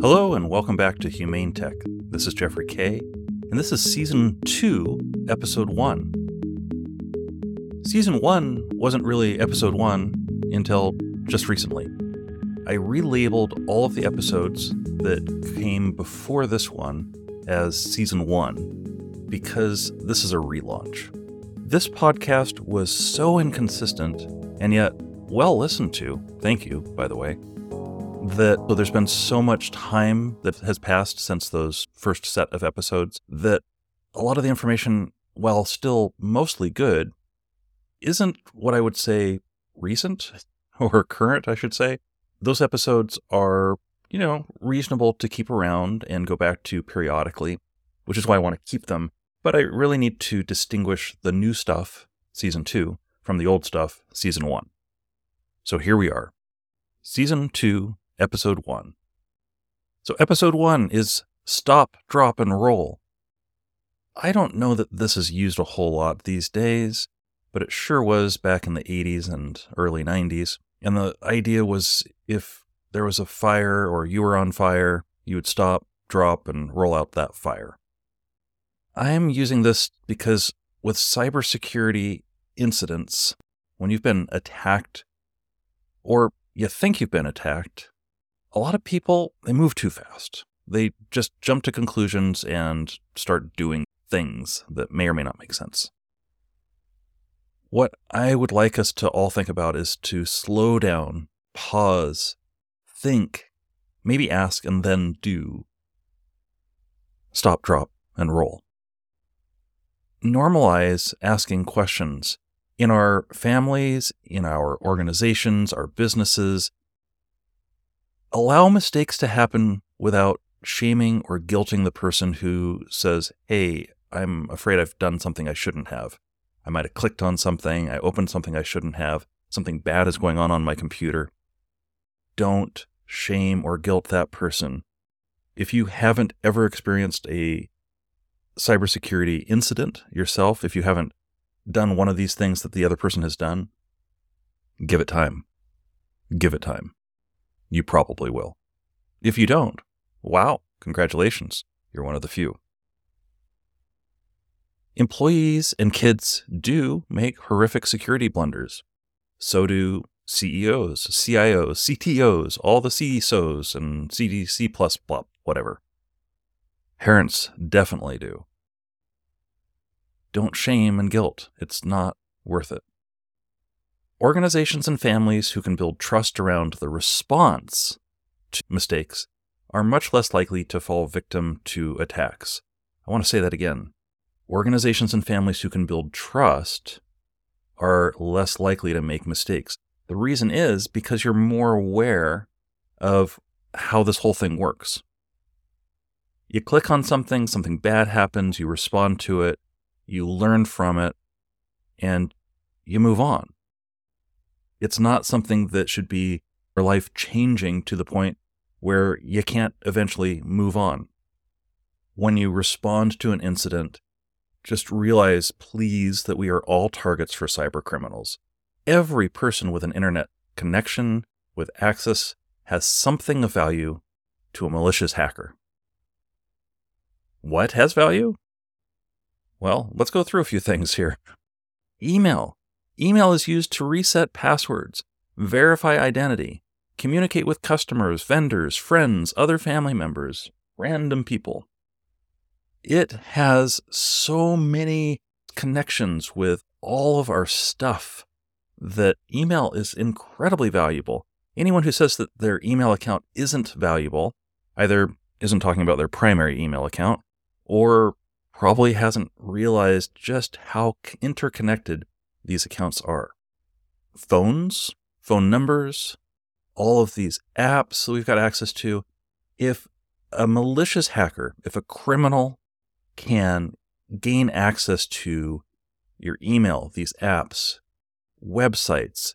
Hello, and welcome back to Humane Tech. This is Jeffrey Kay, and this is Season 2, Episode 1. Season 1 wasn't really Episode 1 until just recently. I relabeled all of the episodes that came before this one as Season 1 because this is a relaunch. This podcast was so inconsistent and yet well listened to. Thank you, by the way that well, there's been so much time that has passed since those first set of episodes that a lot of the information, while still mostly good, isn't what I would say recent or current, I should say. Those episodes are, you know, reasonable to keep around and go back to periodically, which is why I want to keep them. But I really need to distinguish the new stuff, season two, from the old stuff, season one. So here we are. Season 2, Episode 1. So, Episode 1 is Stop, Drop, and Roll. I don't know that this is used a whole lot these days, but it sure was back in the 80s and early 90s. And the idea was if there was a fire or you were on fire, you would stop, drop, and roll out that fire. I am using this because with cybersecurity incidents, when you've been attacked or you think you've been attacked, a lot of people, they move too fast. They just jump to conclusions and start doing things that may or may not make sense. What I would like us to all think about is to slow down, pause, think, maybe ask, and then do. Stop, drop, and roll. Normalize asking questions in our families, in our organizations, our businesses, allow mistakes to happen without shaming or guilting the person who says, Hey, I'm afraid I've done something I shouldn't have. I might have clicked on something, I opened something I shouldn't have, something bad is going on on my computer. Don't shame or guilt that person. If you haven't ever experienced a cybersecurity incident yourself, if you haven't done one of these things that the other person has done, give it time. Give it time. You probably will. If you don't, wow, congratulations, you're one of the few. Employees and kids do make horrific security blunders. So do CEOs, CIOs, CTOs, all the CISOs and CDC plus blah, whatever. Parents definitely do. Don't shame and guilt. It's not worth it. Organizations and families who can build trust around the response to mistakes are much less likely to fall victim to attacks. I want to say that again. Organizations and families who can build trust are less likely to make mistakes. The reason is because you're more aware of how this whole thing works. You click on something, something bad happens, you respond to it, you learn from it, and you move on. It's not something that should be life changing to the point where you can't eventually move on. When you respond to an incident, just realize, please, that we are all targets for cyber criminals. Every person with an internet connection, with access, has something of value to a malicious hacker. What has value? Well, let's go through a few things here. Email. Email is used to reset passwords, verify identity, communicate with customers, vendors, friends, other family members, random people. It has so many connections with all of our stuff that email is incredibly valuable. Anyone who says that their email account isn't valuable either isn't talking about their primary email account or probably hasn't realized just how interconnected these accounts are. Phones, phone numbers, all of these apps that we've got access to. If a malicious hacker, if a criminal can gain access to your email, these apps, websites,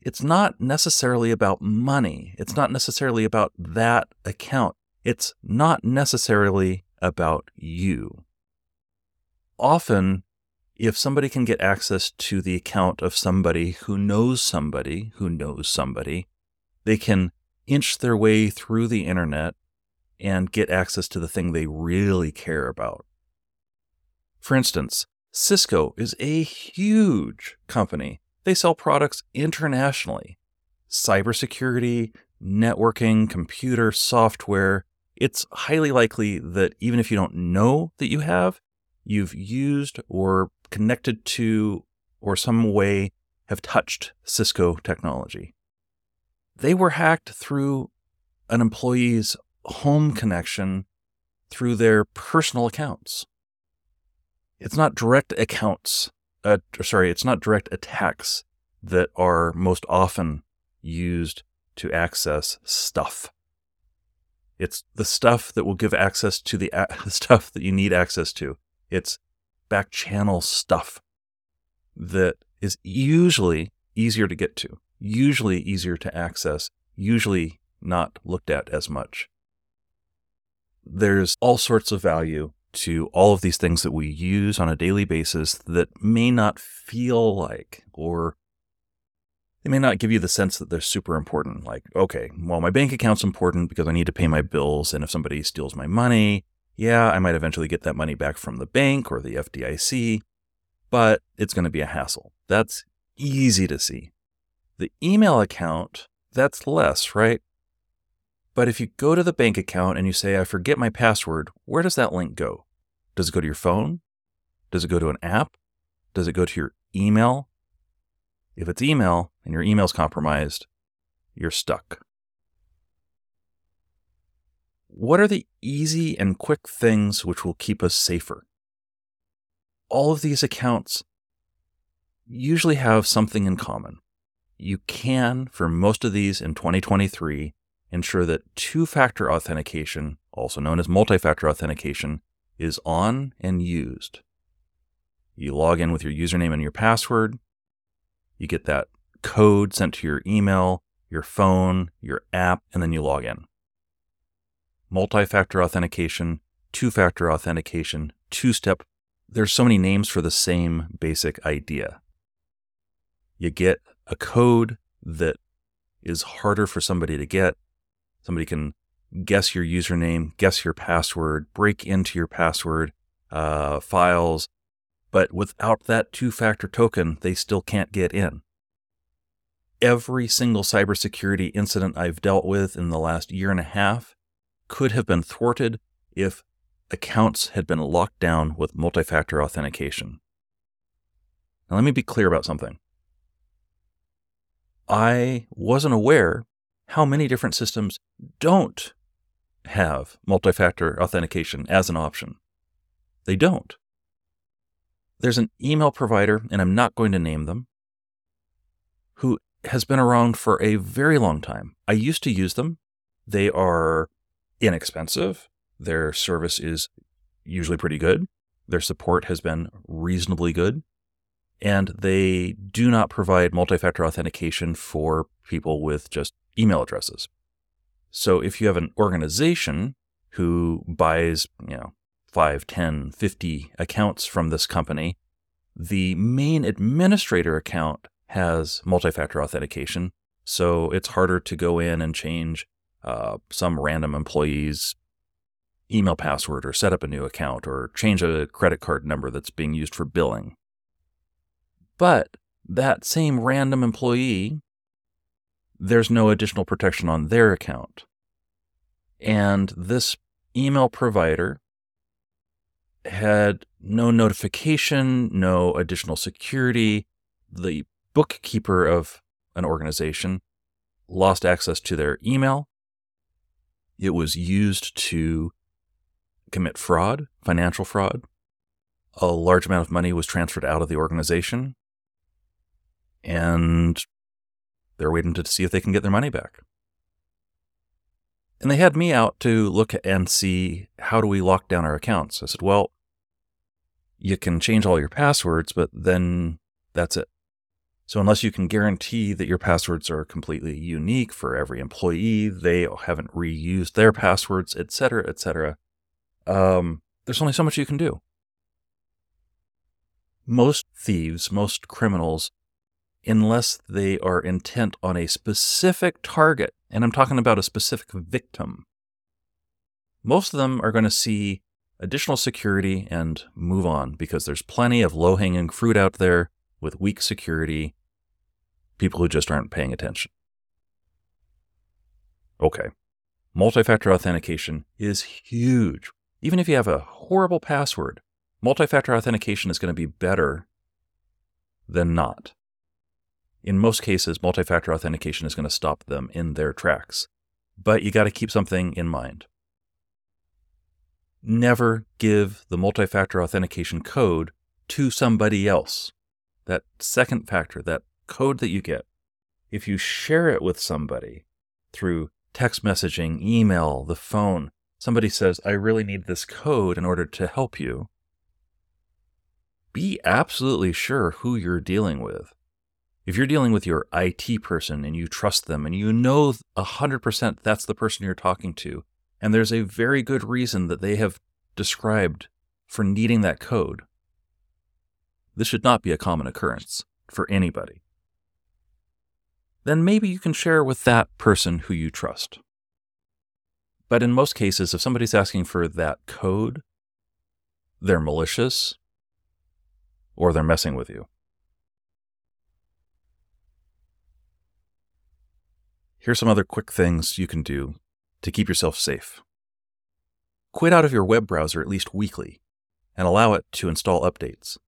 it's not necessarily about money. It's not necessarily about that account. It's not necessarily about you. Often, if somebody can get access to the account of somebody who knows somebody who knows somebody, they can inch their way through the internet and get access to the thing they really care about. For instance, Cisco is a huge company. They sell products internationally cybersecurity, networking, computer, software. It's highly likely that even if you don't know that you have, you've used or connected to or some way have touched Cisco technology. They were hacked through an employee's home connection through their personal accounts. It's not direct accounts, uh, sorry, it's not direct attacks that are most often used to access stuff. It's the stuff that will give access to the, a- the stuff that you need access to. It's back channel stuff that is usually easier to get to, usually easier to access, usually not looked at as much. There's all sorts of value to all of these things that we use on a daily basis that may not feel like or they may not give you the sense that they're super important. Like, okay, well, my bank account's important because I need to pay my bills. And if somebody steals my money, yeah, I might eventually get that money back from the bank or the FDIC, but it's going to be a hassle. That's easy to see. The email account, that's less, right? But if you go to the bank account and you say, I forget my password, where does that link go? Does it go to your phone? Does it go to an app? Does it go to your email? If it's email and your email's compromised, you're stuck. What are the easy and quick things which will keep us safer? All of these accounts usually have something in common. You can, for most of these in 2023, ensure that two factor authentication, also known as multi factor authentication, is on and used. You log in with your username and your password. You get that code sent to your email, your phone, your app, and then you log in. Multi factor authentication, two factor authentication, two step. There's so many names for the same basic idea. You get a code that is harder for somebody to get. Somebody can guess your username, guess your password, break into your password uh, files, but without that two factor token, they still can't get in. Every single cybersecurity incident I've dealt with in the last year and a half could have been thwarted if accounts had been locked down with multi factor authentication. Now, let me be clear about something. I wasn't aware how many different systems don't have multi factor authentication as an option. They don't. There's an email provider, and I'm not going to name them, who has been around for a very long time. I used to use them. They are inexpensive. Their service is usually pretty good. Their support has been reasonably good. And they do not provide multi factor authentication for people with just email addresses. So if you have an organization who buys, you know, 5, 10, 50 accounts from this company, the main administrator account has multi factor authentication. So it's harder to go in and change uh, some random employee's email password or set up a new account or change a credit card number that's being used for billing. But that same random employee there's no additional protection on their account. And this email provider had no notification, no additional security. The bookkeeper of an organization lost access to their email. It was used to commit fraud, financial fraud. A large amount of money was transferred out of the organization. And they're waiting to see if they can get their money back. And they had me out to look and see how do we lock down our accounts. I said, well, you can change all your passwords, but then that's it. So unless you can guarantee that your passwords are completely unique for every employee, they haven't reused their passwords, et etc., etc., um, there's only so much you can do. Most thieves, most criminals unless they are intent on a specific target and I'm talking about a specific victim. Most of them are going to see additional security and move on because there's plenty of low hanging fruit out there with weak security, people who just aren't paying attention. Okay. Multi factor authentication is huge. Even if you have a horrible password, multi factor authentication is going to be better than not. In most cases, multi factor authentication is going to stop them in their tracks. But you got to keep something in mind. Never give the multi factor authentication code to somebody else. That second factor, that code that you get, if you share it with somebody through text messaging, email, the phone, somebody says, I really need this code in order to help you, be absolutely sure who you're dealing with. If you're dealing with your IT person and you trust them and you know 100% that's the person you're talking to, and there's a very good reason that they have described for needing that code, this should not be a common occurrence for anybody. Then maybe you can share with that person who you trust. But in most cases, if somebody's asking for that code, they're malicious or they're messing with you. Here's some other quick things you can do to keep yourself safe. Quit out of your web browser at least weekly and allow it to install updates.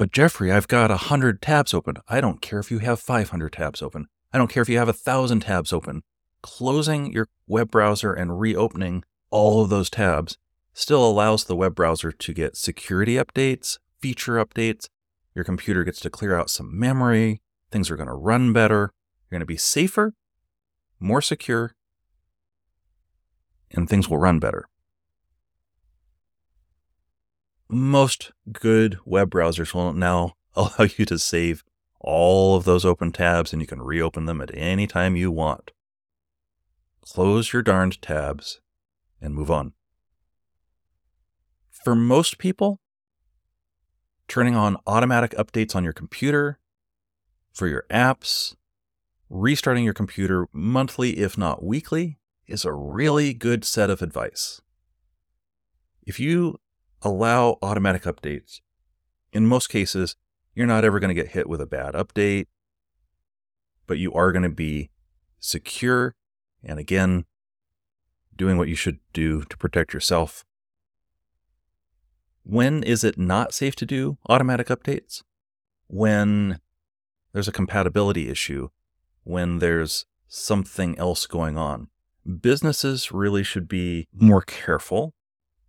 But Jeffrey, I've got a 100 tabs open. I don't care if you have 500 tabs open. I don't care if you have a 1000 tabs open. Closing your web browser and reopening all of those tabs still allows the web browser to get security updates, feature updates. Your computer gets to clear out some memory. Things are going to run better. You're going to be safer, more secure, and things will run better. Most good web browsers will now allow you to save all of those open tabs and you can reopen them at any time you want. Close your darned tabs and move on. For most people, turning on automatic updates on your computer, for your apps, restarting your computer monthly, if not weekly, is a really good set of advice. If you allow automatic updates, in most cases, you're not ever going to get hit with a bad update, but you are going to be secure and again, doing what you should do to protect yourself when is it not safe to do automatic updates? When there's a compatibility issue, when there's something else going on. Businesses really should be more careful.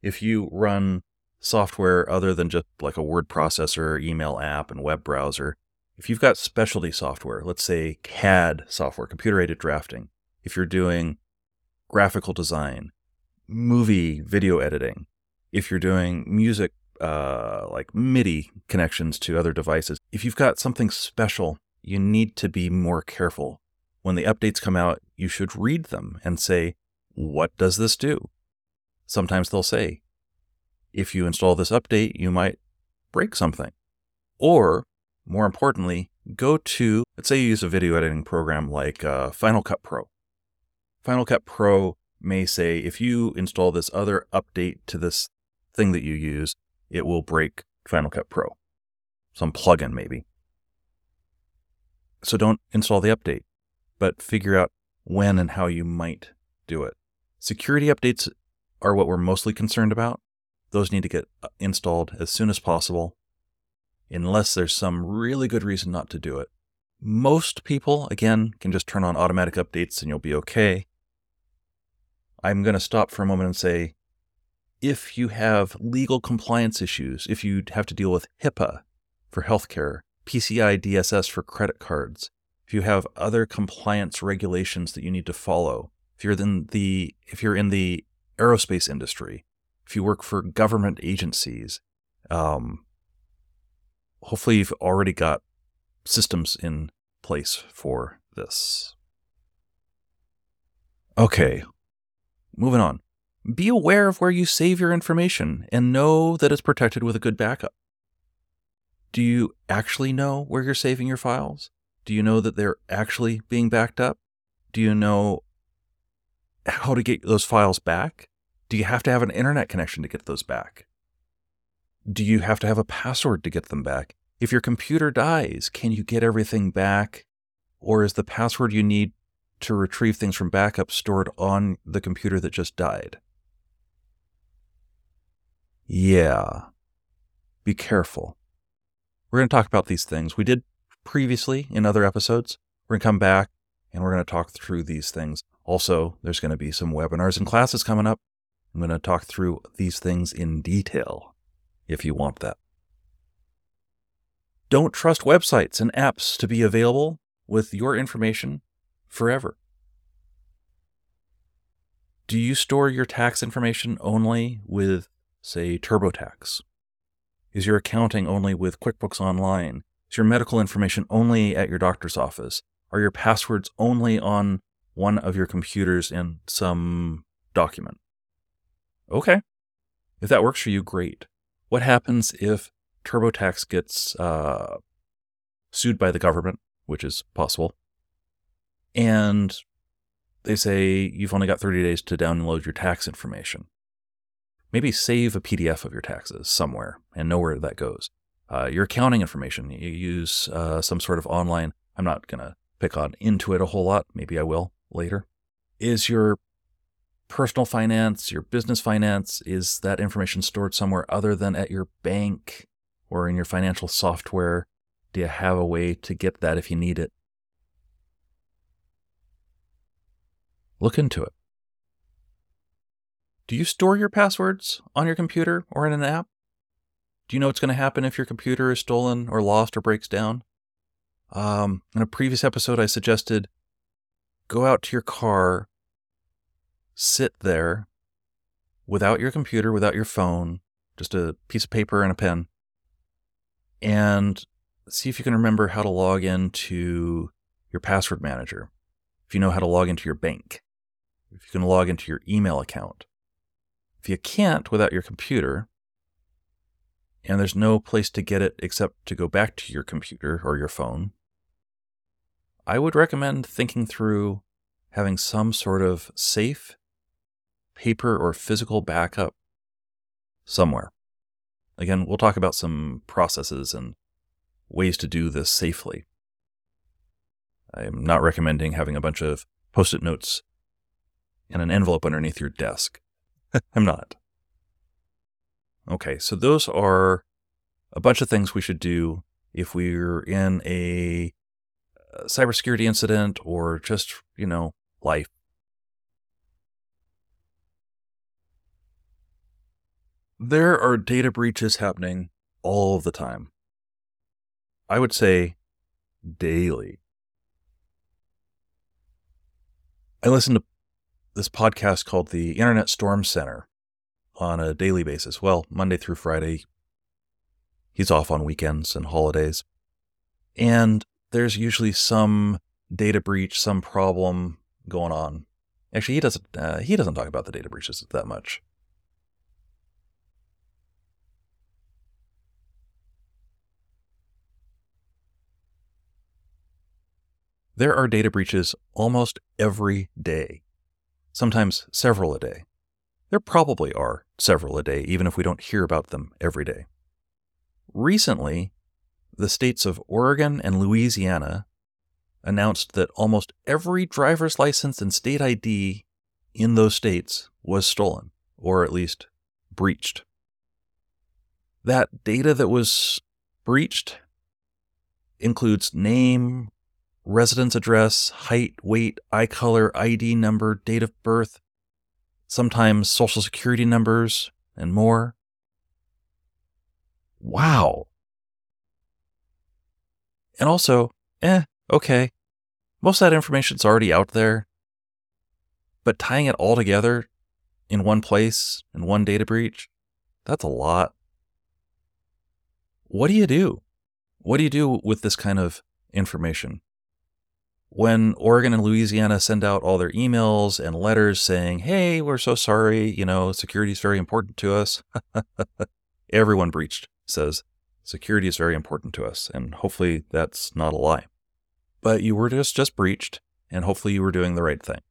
If you run software other than just like a word processor, email app, and web browser, if you've got specialty software, let's say CAD software, computer aided drafting, if you're doing graphical design, movie video editing, if you're doing music uh, like MIDI connections to other devices, if you've got something special, you need to be more careful. When the updates come out, you should read them and say, What does this do? Sometimes they'll say, If you install this update, you might break something. Or, more importantly, go to, let's say you use a video editing program like uh, Final Cut Pro. Final Cut Pro may say, if you install this other update to this thing that you use, it will break Final Cut Pro. Some plugin, maybe. So don't install the update, but figure out when and how you might do it. Security updates are what we're mostly concerned about. Those need to get uh, installed as soon as possible, unless there's some really good reason not to do it. Most people, again, can just turn on automatic updates and you'll be okay. I'm going to stop for a moment and say if you have legal compliance issues, if you have to deal with HIPAA for healthcare, PCI DSS for credit cards, if you have other compliance regulations that you need to follow, if you're in the if you're in the aerospace industry, if you work for government agencies, um, hopefully you've already got systems in place for this. Okay, moving on. Be aware of where you save your information and know that it's protected with a good backup. Do you actually know where you're saving your files? Do you know that they're actually being backed up? Do you know how to get those files back? Do you have to have an internet connection to get those back? Do you have to have a password to get them back? If your computer dies, can you get everything back? Or is the password you need to retrieve things from backup stored on the computer that just died? Yeah. Be careful. We're going to talk about these things. We did previously in other episodes. We're going to come back and we're going to talk through these things. Also, there's going to be some webinars and classes coming up. I'm going to talk through these things in detail if you want that. Don't trust websites and apps to be available with your information forever. Do you store your tax information only with, say, TurboTax? Is your accounting only with QuickBooks Online? Is your medical information only at your doctor's office? Are your passwords only on one of your computers in some document? Okay. If that works for you, great. What happens if TurboTax gets uh, sued by the government, which is possible, and they say you've only got 30 days to download your tax information? Maybe save a PDF of your taxes somewhere and know where that goes. Uh, your accounting information, you use uh, some sort of online, I'm not going to pick on Intuit a whole lot, maybe I will later. Is your personal finance, your business finance, is that information stored somewhere other than at your bank or in your financial software? Do you have a way to get that if you need it? Look into it. Do you store your passwords on your computer or in an app? Do you know what's going to happen if your computer is stolen or lost or breaks down? Um, in a previous episode, I suggested go out to your car, sit there without your computer, without your phone, just a piece of paper and a pen, and see if you can remember how to log into your password manager. If you know how to log into your bank, if you can log into your email account, if you can't without your computer, and there's no place to get it except to go back to your computer or your phone, I would recommend thinking through having some sort of safe paper or physical backup somewhere. Again, we'll talk about some processes and ways to do this safely. I'm not recommending having a bunch of post it notes and an envelope underneath your desk. I'm not. Okay, so those are a bunch of things we should do if we're in a uh, cybersecurity incident or just, you know, life. There are data breaches happening all the time. I would say daily. I listen to this podcast called the Internet Storm Center on a daily basis. Well, Monday through Friday. He's off on weekends and holidays. And there's usually some data breach, some problem going on. Actually, he doesn't. Uh, he doesn't talk about the data breaches that much. There are data breaches almost every day sometimes several a day. There probably are several a day, even if we don't hear about them every day. Recently, the states of Oregon and Louisiana announced that almost every driver's license and state ID in those states was stolen, or at least breached. That data that was breached includes name, residence address, height, weight, eye color, ID number, date of birth, sometimes social security numbers, and more. Wow. And also, eh, okay. Most of that information's already out there. But tying it all together in one place, in one data breach, that's a lot. What do you do? What do you do with this kind of information? When Oregon and Louisiana send out all their emails and letters saying, hey, we're so sorry, you know, security is very important to us, everyone breached says, security is very important to us. And hopefully that's not a lie. But you were just, just breached, and hopefully you were doing the right thing.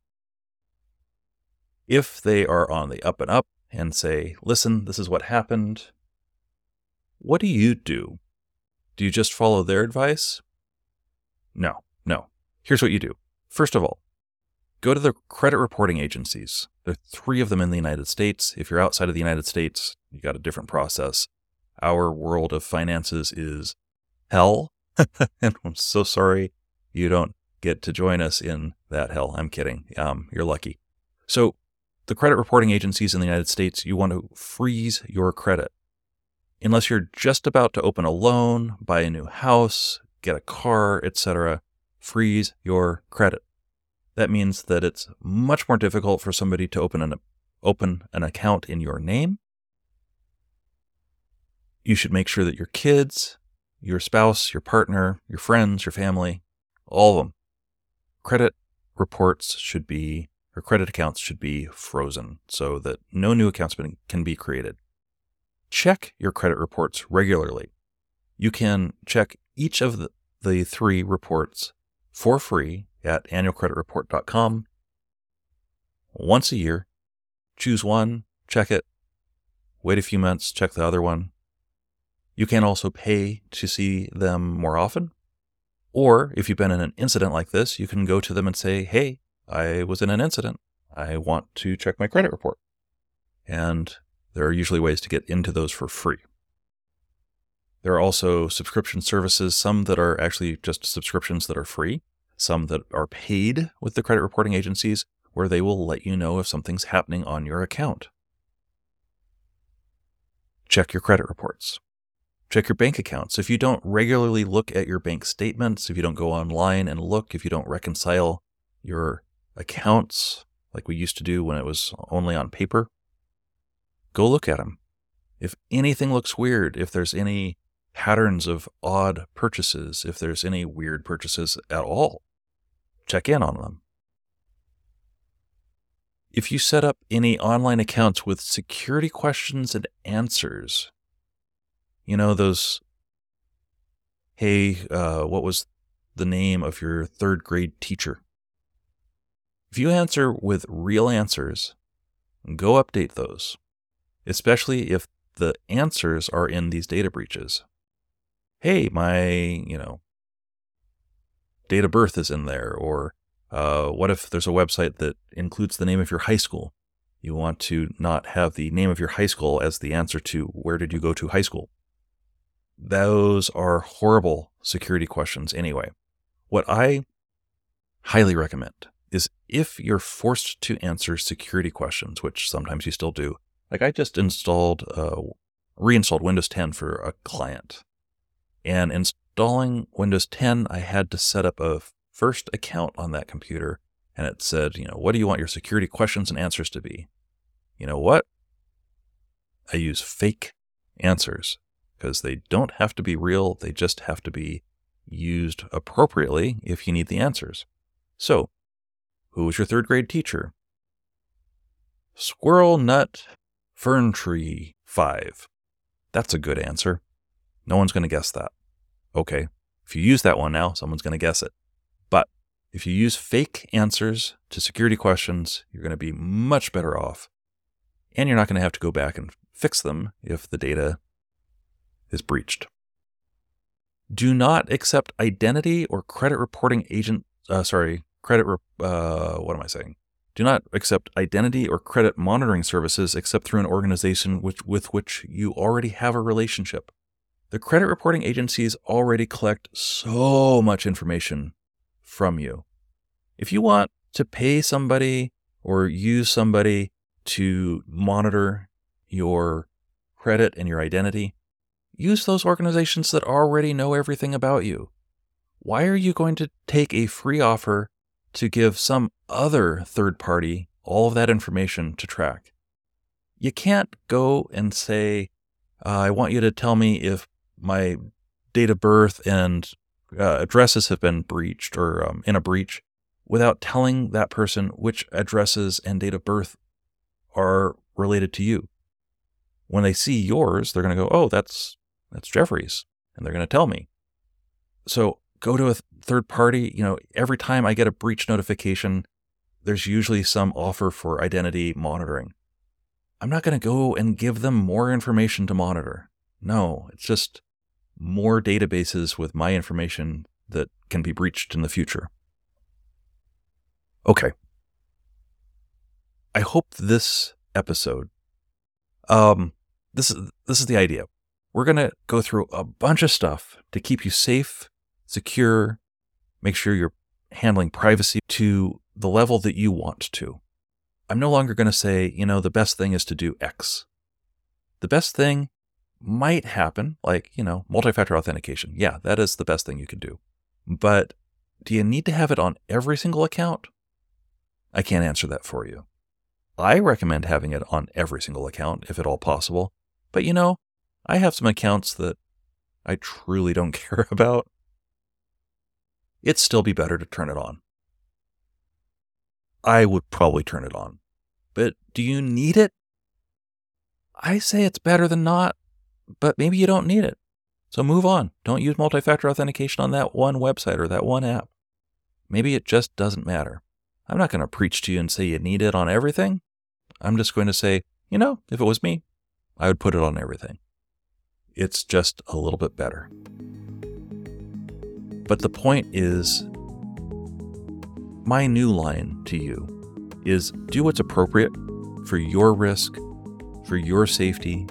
If they are on the up and up and say, listen, this is what happened, what do you do? Do you just follow their advice? No. Here's what you do. First of all, go to the credit reporting agencies. There are three of them in the United States. If you're outside of the United States, you got a different process. Our world of finances is hell. and I'm so sorry you don't get to join us in that hell. I'm kidding. Um, you're lucky. So, the credit reporting agencies in the United States, you want to freeze your credit. Unless you're just about to open a loan, buy a new house, get a car, etc., freeze your credit. That means that it's much more difficult for somebody to open an open an account in your name. You should make sure that your kids, your spouse, your partner, your friends, your family, all of them, credit reports should be, or credit accounts should be frozen so that no new accounts can be created. Check your credit reports regularly. You can check each of the, the three reports for free at annualcreditreport.com once a year. Choose one, check it, wait a few months, check the other one. You can also pay to see them more often. Or if you've been in an incident like this, you can go to them and say, Hey, I was in an incident. I want to check my credit report. And there are usually ways to get into those for free. There are also subscription services, some that are actually just subscriptions that are free, some that are paid with the credit reporting agencies, where they will let you know if something's happening on your account. Check your credit reports. Check your bank accounts. If you don't regularly look at your bank statements, if you don't go online and look, if you don't reconcile your accounts like we used to do when it was only on paper, go look at them. If anything looks weird, if there's any patterns of odd purchases, if there's any weird purchases at all, check in on them. If you set up any online accounts with security questions and answers, you know, those, hey, uh, what was the name of your third grade teacher? If you answer with real answers, go update those, especially if the answers are in these data breaches. Hey, my, you know, date of birth is in there, or uh, what if there's a website that includes the name of your high school? You want to not have the name of your high school as the answer to where did you go to high school? those are horrible security questions anyway. What I highly recommend is if you're forced to answer security questions, which sometimes you still do, like I just installed, uh, reinstalled Windows 10 for a client. And installing Windows 10, I had to set up a first account on that computer. And it said, you know, what do you want your security questions and answers to be? You know what? I use fake answers because they don't have to be real, they just have to be used appropriately if you need the answers. So, who was your third grade teacher? Squirrel Nut Fern Tree 5. That's a good answer. No one's going to guess that. Okay, if you use that one now, someone's going to guess it. But if you use fake answers to security questions, you're going to be much better off. And you're not going to have to go back and fix them if the data is breached. Do not accept identity or credit reporting agent, uh, sorry, credit, re- uh, what am I saying? Do not accept identity or credit monitoring services except through an organization which, with which you already have a relationship. The credit reporting agencies already collect so much information from you. If you want to pay somebody or use somebody to monitor your credit and your identity, use those organizations that already know everything about you. Why are you going to take a free offer to give some other third party all of that information to track? You can't go and say, uh, I want you to tell me if my date of birth and uh, addresses have been breached or um, in a breach without telling that person which addresses and date of birth are related to you. When they see yours, they're going to go, oh, that's that's Jeffrey's. And they're going to tell me. So go to a third party. You know, every time I get a breach notification, there's usually some offer for identity monitoring. I'm not going to go and give them more information to monitor. No, it's just more databases with my information that can be breached in the future. Okay. I hope this episode um this is this is the idea. We're going to go through a bunch of stuff to keep you safe, secure, make sure you're handling privacy to the level that you want to. I'm no longer going to say, you know, the best thing is to do X. The best thing might happen, like, you know, multi factor authentication. Yeah, that is the best thing you could do. But do you need to have it on every single account? I can't answer that for you. I recommend having it on every single account, if at all possible. But you know, I have some accounts that I truly don't care about. It'd still be better to turn it on. I would probably turn it on. But do you need it? I say it's better than not, but maybe you don't need it. So move on. Don't use multi factor authentication on that one website or that one app. Maybe it just doesn't matter. I'm not going to preach to you and say you need it on everything. I'm just going to say, you know, if it was me, I would put it on everything. It's just a little bit better. But the point is, my new line to you is do what's appropriate for your risk, for your safety.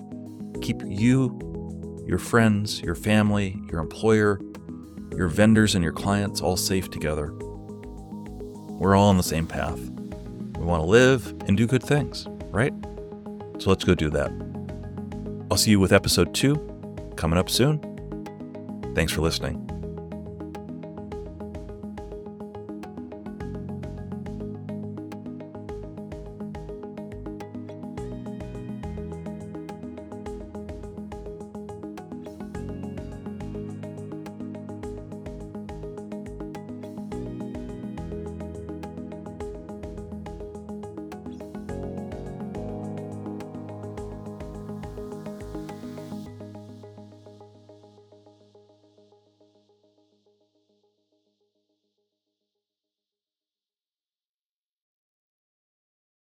Keep you, your friends, your family, your employer, your vendors, and your clients all safe together. We're all on the same path. We want to live and do good things, right? So let's go do that. I'll see you with episode two coming up soon. Thanks for listening.